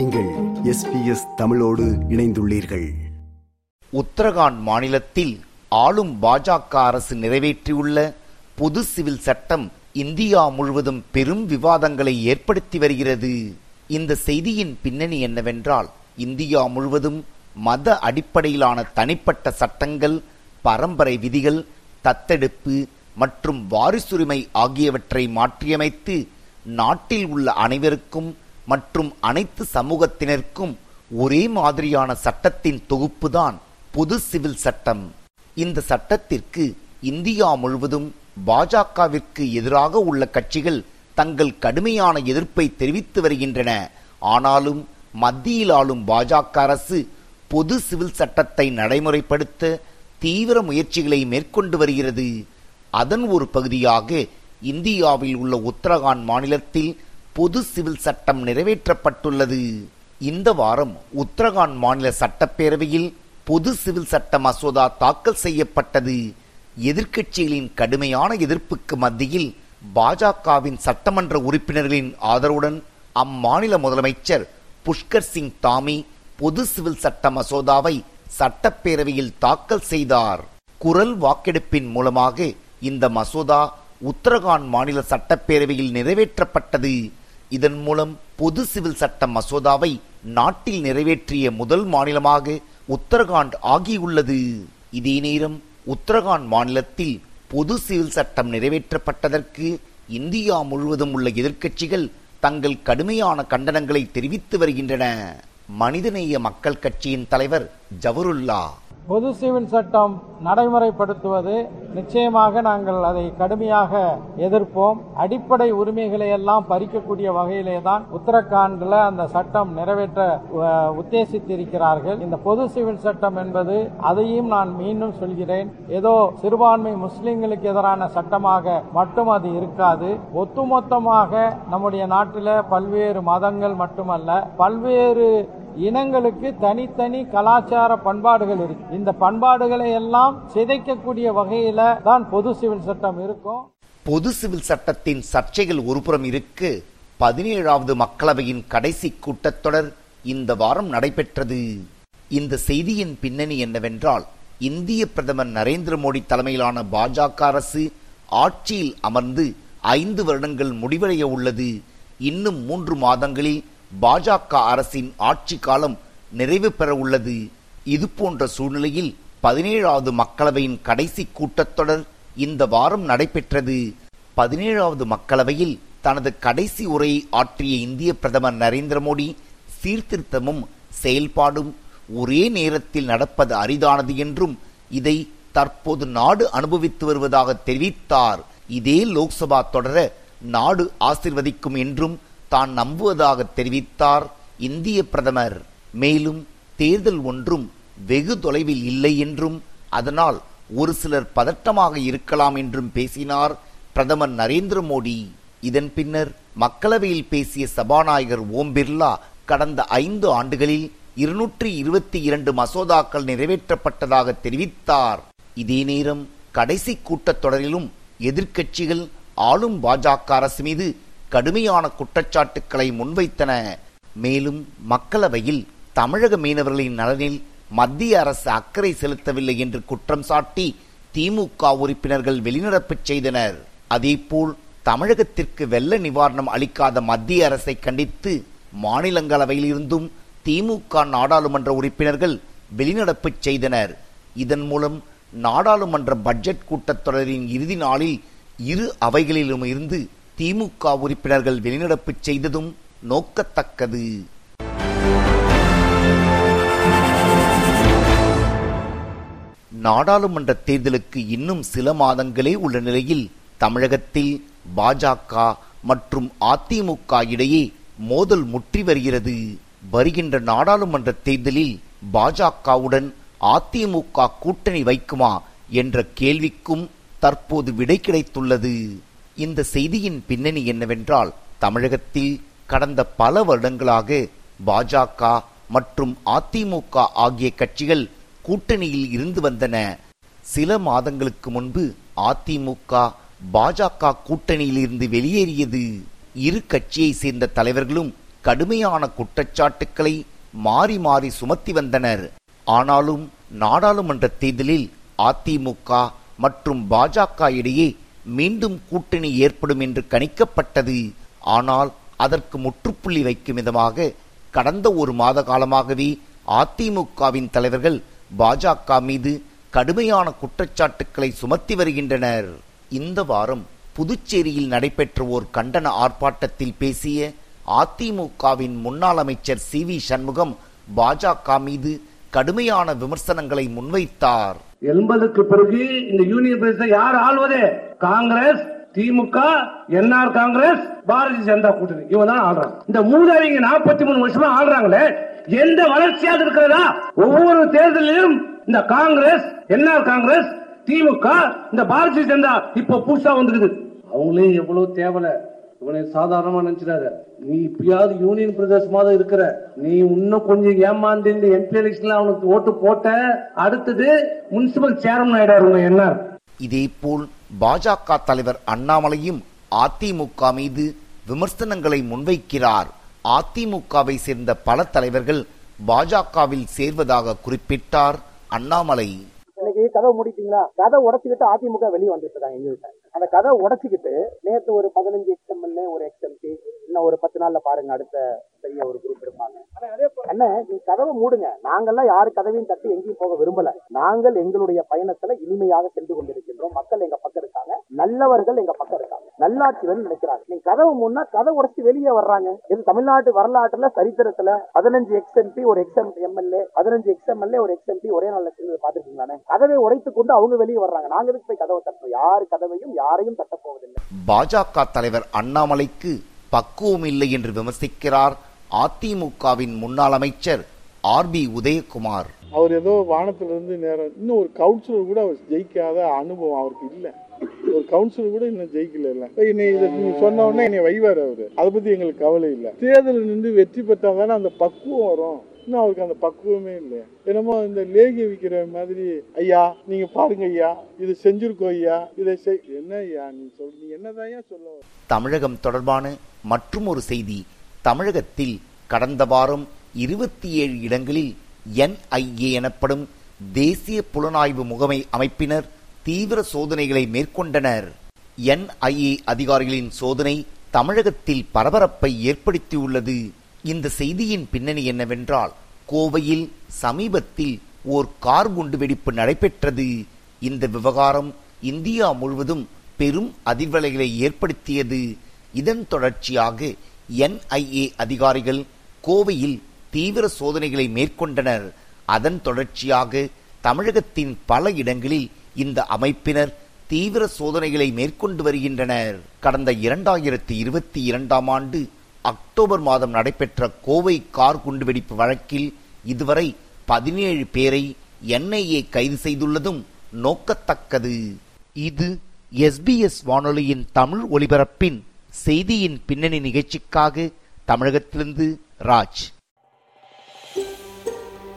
நீங்கள் எஸ்பிஎஸ் தமிழோடு இணைந்துள்ளீர்கள். உத்தரகாண்ட் மாநிலத்தில் ஆளும் பாஜக அரசு நிறைவேற்றியுள்ள பொது சிவில் சட்டம் இந்தியா முழுவதும் பெரும் விவாதங்களை ஏற்படுத்தி வருகிறது. இந்த செய்தியின் பின்னணி என்னவென்றால் இந்தியா முழுவதும் மத அடிப்படையிலான தனிப்பட்ட சட்டங்கள் பரம்பரை விதிகள் தத்தெடுப்பு மற்றும் வாரிசுரிமை ஆகியவற்றை மாற்றியமைத்து நாட்டில் உள்ள அனைவருக்கும் மற்றும் அனைத்து சமூகத்தினருக்கும் ஒரே மாதிரியான சட்டத்தின் தொகுப்புதான் பொது சிவில் சட்டம். இந்த சட்டத்திற்கு இந்தியா முழுவதும் பாஜகவிற்கு எதிராக உள்ள கட்சிகள் தங்கள் கடுமையான எதிர்ப்பை தெரிவித்து வருகின்றன. ஆனாலும் மத்தியில் ஆளும் பாஜக அரசு பொது சிவில் சட்டத்தை நடைமுறைப்படுத்த தீவிர முயற்சிகளை மேற்கொண்டு வருகிறது. அதன் ஒரு பகுதியாக இந்தியாவில் உள்ள உத்தரகாண்ட் மாநிலத்தில் பொது சிவில் சட்டம் நிறைவேற்றப்பட்டுள்ளது. இந்த வாரம் உத்தரகாண்ட் மாநில சட்டப்பேரவையில் பொது சிவில் சட்ட மசோதா தாக்கல் செய்யப்பட்டது. எதிர்க்கட்சிகளின் கடுமையான எதிர்ப்புக்கு மத்தியில் பாஜகவின் சட்டமன்ற உறுப்பினர்களின் ஆதரவுடன் அம்மாநில முதலமைச்சர் புஷ்கர் சிங் தாமி பொது சிவில் சட்ட மசோதாவை சட்டப்பேரவையில் தாக்கல் செய்தார். குரல் வாக்கெடுப்பின் மூலமாக இந்த மசோதா உத்தரகாண்ட் மாநில சட்டப்பேரவையில் நிறைவேற்றப்பட்டது. இதன் மூலம் பொது சிவில் சட்ட மசோதாவை நாட்டில் நிறைவேற்றிய முதல் மாநிலமாக உத்தரகாண்ட் ஆகியுள்ளது. இதே நேரம் உத்தரகாண்ட் மாநிலத்தில் பொது சிவில் சட்டம் நிறைவேற்றப்பட்டதற்கு இந்தியா முழுவதும் உள்ள எதிர்க்கட்சிகள் தங்கள் கடுமையான கண்டனங்களை தெரிவித்து வருகின்றன. மனிதநேய மக்கள் கட்சியின் தலைவர் ஜவருல்லா பொது சிவில் சட்டம் நடைமுறைப்படுத்துவது நிச்சயமாக நாங்கள் அதை கடுமையாக எதிர்ப்போம். அடிப்படை உரிமைகளை எல்லாம் பறிக்கக்கூடிய வகையிலே தான் உத்தரகாண்டில் அந்த சட்டம் நிறைவேற்ற உத்தேசித்திருக்கிறார்கள். இந்த பொது சிவில் சட்டம் என்பது அதையும் நான் மீண்டும் சொல்கிறேன். ஏதோ சிறுபான்மை முஸ்லிம்களுக்கு எதிரான சட்டமாக மட்டும் அது இருக்காது. ஒட்டுமொத்தமாக நம்முடைய நாட்டில் பல்வேறு மதங்கள் மட்டுமல்ல பல்வேறு இனங்களுக்கு தனித்தனி கலாச்சார பண்பாடுகள் இருக்கு. இந்த பண்பாடுகளை எல்லாம் சிதைக்கக்கூடிய வகையில தான் பொது சிவில் சட்டம் இருக்கும். பொது சிவில் சட்டத்தின் சர்ச்சைகள் ஒருபுறம் இருக்கு. பதினேழாவது மக்களவையின் கடைசி கூட்டத்தொடர் இந்த வாரம் நடைபெற்றது. இந்த செய்தியின் பின்னணி என்னவென்றால் இந்திய பிரதமர் நரேந்திர மோடி தலைமையிலான பாஜக அரசு ஆட்சியில் அமர்ந்து ஐந்து வருடங்கள் முடிவடைய உள்ளது. இன்னும் மூன்று மாதங்களில் பாஜக அரசின் ஆட்சி காலம் நிறைவு பெற உள்ளது இது போன்ற சூழ்நிலையில் பதினேழாவது மக்களவையின் கடைசி கூட்டத்தொடர் இந்த வாரம் நடைபெற்றது. பதினேழாவது மக்களவையில் தனது கடைசி உரையை ஆற்றிய இந்திய பிரதமர் நரேந்திர மோடி சீர்திருத்தமும் செயல்பாடும் ஒரே நேரத்தில் நடப்பது அரிதானது என்றும் இதை தற்போது நாடு அனுபவித்து வருவதாக தெரிவித்தார். இதே லோக்சபா தொடர நாடு ஆசிர்வதிக்கும் என்றும் தான் நம்புவதாக தெரிவித்தார் இந்திய பிரதமர். மேலும் தேர்தல் ஒன்றும் வெகு தொலைவில் இல்லை என்றும் அதனால் ஒரு சிலர் பதட்டமாக இருக்கலாம் என்றும் பேசினார் பிரதமர் நரேந்திர மோடி. இதன் பின்னர் மக்களவையில் பேசிய சபாநாயகர் ஓம் பிர்லா கடந்த ஐந்து ஆண்டுகளில் இருநூற்றி இருபத்தி இரண்டு மசோதாக்கள் நிறைவேற்றப்பட்டதாக தெரிவித்தார். இதே நேரம் கடைசி கூட்டத்தொடரிலும் எதிர்க்கட்சிகள் ஆளும் பாஜக அரசு மீது கடுமையான குற்றச்சாட்டுக்களை முன்வைத்தன. மேலும் மக்களவையில் தமிழக மீனவர்களின் நலனில் மத்திய அரசு அக்கறை செலுத்தவில்லை என்று குற்றம் சாட்டி திமுக உறுப்பினர்கள் வெளிநடப்பு செய்தனர். அதேபோல் தமிழகத்திற்கு வெள்ள நிவாரணம் அளிக்காத மத்திய அரசை கண்டித்து மாநிலங்களவையிலிருந்தும் திமுக நாடாளுமன்ற உறுப்பினர்கள் வெளிநடப்பு செய்தனர். இதன் மூலம் நாடாளுமன்ற பட்ஜெட் கூட்டத்தொடரின் இறுதி நாளில் இரு அவைகளிலும் இருந்து திமுக உறுப்பினர்கள் வெளிநடப்பு செய்ததும் நோக்கத்தக்கது. நாடாளுமன்ற தேர்தலுக்கு இன்னும் சில மாதங்களே உள்ள நிலையில் தமிழகத்தில் பாஜக மற்றும் அதிமுக இடையே மோதல் முற்றி வருகிறது. வருகின்ற நாடாளுமன்ற தேர்தலில் பாஜகவுடன் அதிமுக கூட்டணி வைக்குமா என்ற கேள்விக்கும் தற்போது விடை கிடைத்துள்ளது. இந்த செய்தியின் பின்னணி என்னவென்றால் தமிழகத்தில் கடந்த பல வருடங்களாக பாஜக மற்றும் அதிமுக ஆகிய கட்சிகள் கூட்டணியில் இருந்து வந்தன. சில மாதங்களுக்கு முன்பு அதிமுக பாஜக கூட்டணியில் இருந்து வெளியேறியது. இரு கட்சியை சேர்ந்த தலைவர்களும் கடுமையான குற்றச்சாட்டுக்களை மாறி மாறி சுமத்தி வந்தனர். ஆனாலும் நாடாளுமன்ற தேர்தலில் அதிமுக மற்றும் பாஜக இடையே மீண்டும் கூட்டணி ஏற்படும் என்று கணிக்கப்பட்டது. ஆனால் அதற்கு முற்றுப்புள்ளி வைக்கும் விதமாக கடந்த ஒரு மாத காலமாகவே அதிமுகவின் தலைவர்கள் பாஜக மீது கடுமையான குற்றச்சாட்டுக்களை சுமத்தி வருகின்றனர். இந்த வாரம் புதுச்சேரியில் நடைபெற்ற ஓர் கண்டன ஆர்ப்பாட்டத்தில் பேசிய அதிமுகவின் முன்னாள் அமைச்சர் சி வி சண்முகம் பாஜக மீது கடுமையான விமர்சனங்களை முன்வைத்தார். எண்பதுக்கு பிறகு இந்த யூனியன் பிரதேசத்தை யார் ஆள்வதே? காங்கிரஸ் திமுக என்ஆர் காங்கிரஸ் பாரதிய ஜனதா கூட்டணி. இவங்க தான் ஆடுறாங்க இந்த மூதாவிங்க நாற்பத்தி மூணு வருஷமா ஆடுறாங்களே எந்த வளர்ச்சியாக இருக்கிறதா? ஒவ்வொரு தேர்தலிலும் இந்த காங்கிரஸ் என்ஆர் காங்கிரஸ் திமுக இந்த பாரதிய ஜனதா இப்ப புதுசா வந்துருக்குது அவங்களே எவ்வளவு தேவலை. இவனை சாதாரணமா நினைச்சிடாத. நீ இப்பயாவது யூனியன் பிரதேசமாக இருக்கிற. நீ இன்னும் கொஞ்சம் ஏமாந்து இந்த எம்பி எலெக்ஷன்ல அவனுக்கு ஓட்டு போட்ட அடுத்தது முனிசிபல் சேர்மன் ஆயிடாரு என்ன இதேபோல் பாஜக தலைவர் அண்ணாமலையும் அதிமுக மீது விமர்சனங்களை முன்வைக்கிறார். அதிமுகவை சேர்ந்த பல தலைவர்கள் பாஜகவில் சேர்வதாக குறிப்பிட்டார் அண்ணாமலை. இன்னைக்கு கதவை மூடிட்டீங்களா? கதை உடச்சுக்கிட்டு அதிமுக வெளியே வந்துட்டு இருக்காங்க அந்த கதை உடச்சுக்கிட்டு நேற்று ஒரு பதினஞ்சு எக்ஸ்எம்எல்ஏ ஒரு எக்ஸ்எம்பி இன்னும் ஒரு பத்து நாள்ல பாருங்க அடுத்த பெரிய ஒரு குரூப் இருப்பாங்க என்ன நீ கதவை மூடுங்க. நாங்கெல்லாம் யாரு கதவையும் தட்டி எங்கேயும் போக விரும்பல. நாங்கள் எங்களுடைய பயணத்துல இனிமையாக சென்று கொண்டிருக்கின்றோம். மக்கள் எங்க நல்லவர்கள் எங்க பக்கம் இருக்காங்க. நல்லாட்சி வேணும்னு நினைக்கிறாங்க. நீங்க கதவை மூடனா கதை உடைச்சு வெளியே வர்றாங்க. இது தமிழ்நாட்டு வரலாற்றுல சரித்திரத்துல பதினஞ்சு எக்ஸ்எம்பி ஒரு எக்ஸ்எம் எம்எல்ஏ பதினஞ்சு எக்ஸ்எம்எல்ஏ ஒரு எக்ஸ்எம்பி ஒரே நாள்ல சேர்ந்து பாத்துருக்கீங்களானே கதவை உடைத்துக் கொண்டு அவங்க வெளியே வர்றாங்க. நாங்க எதுக்கு போய் கதவை தட்டுறோம்? யாரு கதவையும் யாரையும் தட்ட போவதில்லை. பாஜக தலைவர் அண்ணாமலைக்கு பக்குவம் இல்லை என்று விமர்சிக்கிறார் அதிமுகவின் முன்னாள் அமைச்சர் ஆர் பி உதயகுமார். அவர் ஏதோ வானத்துல இருந்து நேரம் இன்னும் ஒரு கவுன்சிலர் கூட அவர் ஜெயிக்காத அனுபவம் அவருக்கு இல்ல. ஒரு கவுன்சிலர் கூட இன்னும் ஜெயிக்கல இல்லை என்னை இதை நீங்க சொன்ன உடனே என்னை வைவார் அவரு. அதை பத்தி எங்களுக்கு கவலை இல்லை. தேர்தலில் நின்று வெற்றி பெற்றா தானே அந்த பக்குவம் வரும். இன்னும் அவருக்கு அந்த பக்குவமே இல்லை. என்னமோ இந்த லேகி விற்கிற மாதிரி ஐயா நீங்க பாருங்க ஐயா இது செஞ்சிருக்கோம் ஐயா இதை செய் என்ன ஐயா நீ சொல் நீ என்னதான் சொல்ல தமிழகம் தொடர்பான மற்றும் ஒரு செய்தி தமிழகத்தில் கடந்த வாரம் இருபத்தி ஏழு இடங்களில் என்ஐஏ எனப்படும் தேசிய புலனாய்வு முகமை அமைப்பினர் தீவிர சோதனைகளை மேற்கொண்டனர். என்ஐஏ அதிகாரிகளின் சோதனை தமிழகத்தில் பரபரப்பை ஏற்படுத்தியுள்ளது. இந்த செய்தியின் பின்னணி என்னவென்றால் கோவையில் சமீபத்தில் ஓர் கார் குண்டுவெடிப்பு நடைபெற்றது. இந்த விவகாரம் இந்தியா முழுவதும் பெரும் அதிர்வலைகளை ஏற்படுத்தியது. இதன் தொடர்ச்சியாக என்ஐஏ அதிகாரிகள் கோவையில் தீவிர சோதனைகளை மேற்கொண்டனர். அதன் தொடர்ச்சியாக தமிழகத்தின் பல இடங்களில் இந்த அமைப்பினர் தீவிர சோதனைகளை மேற்கொண்டு வருகின்றனர். கடந்த இரண்டாயிரத்தி இருபத்தி இரண்டாம் ஆண்டு அக்டோபர் மாதம் நடைபெற்ற கோவை கார் குண்டுவெடிப்பு வழக்கில் இதுவரை பதினேழு பேரை என்ஐஏ கைது செய்துள்ளதும் நோக்கத்தக்கது. இது எஸ்பிஎஸ் வானொலியின் தமிழ் ஒலிபரப்பின் செய்தியின் பின்னணி நிகழ்ச்சிக்காக தமிழகத்திலிருந்து ராஜ்.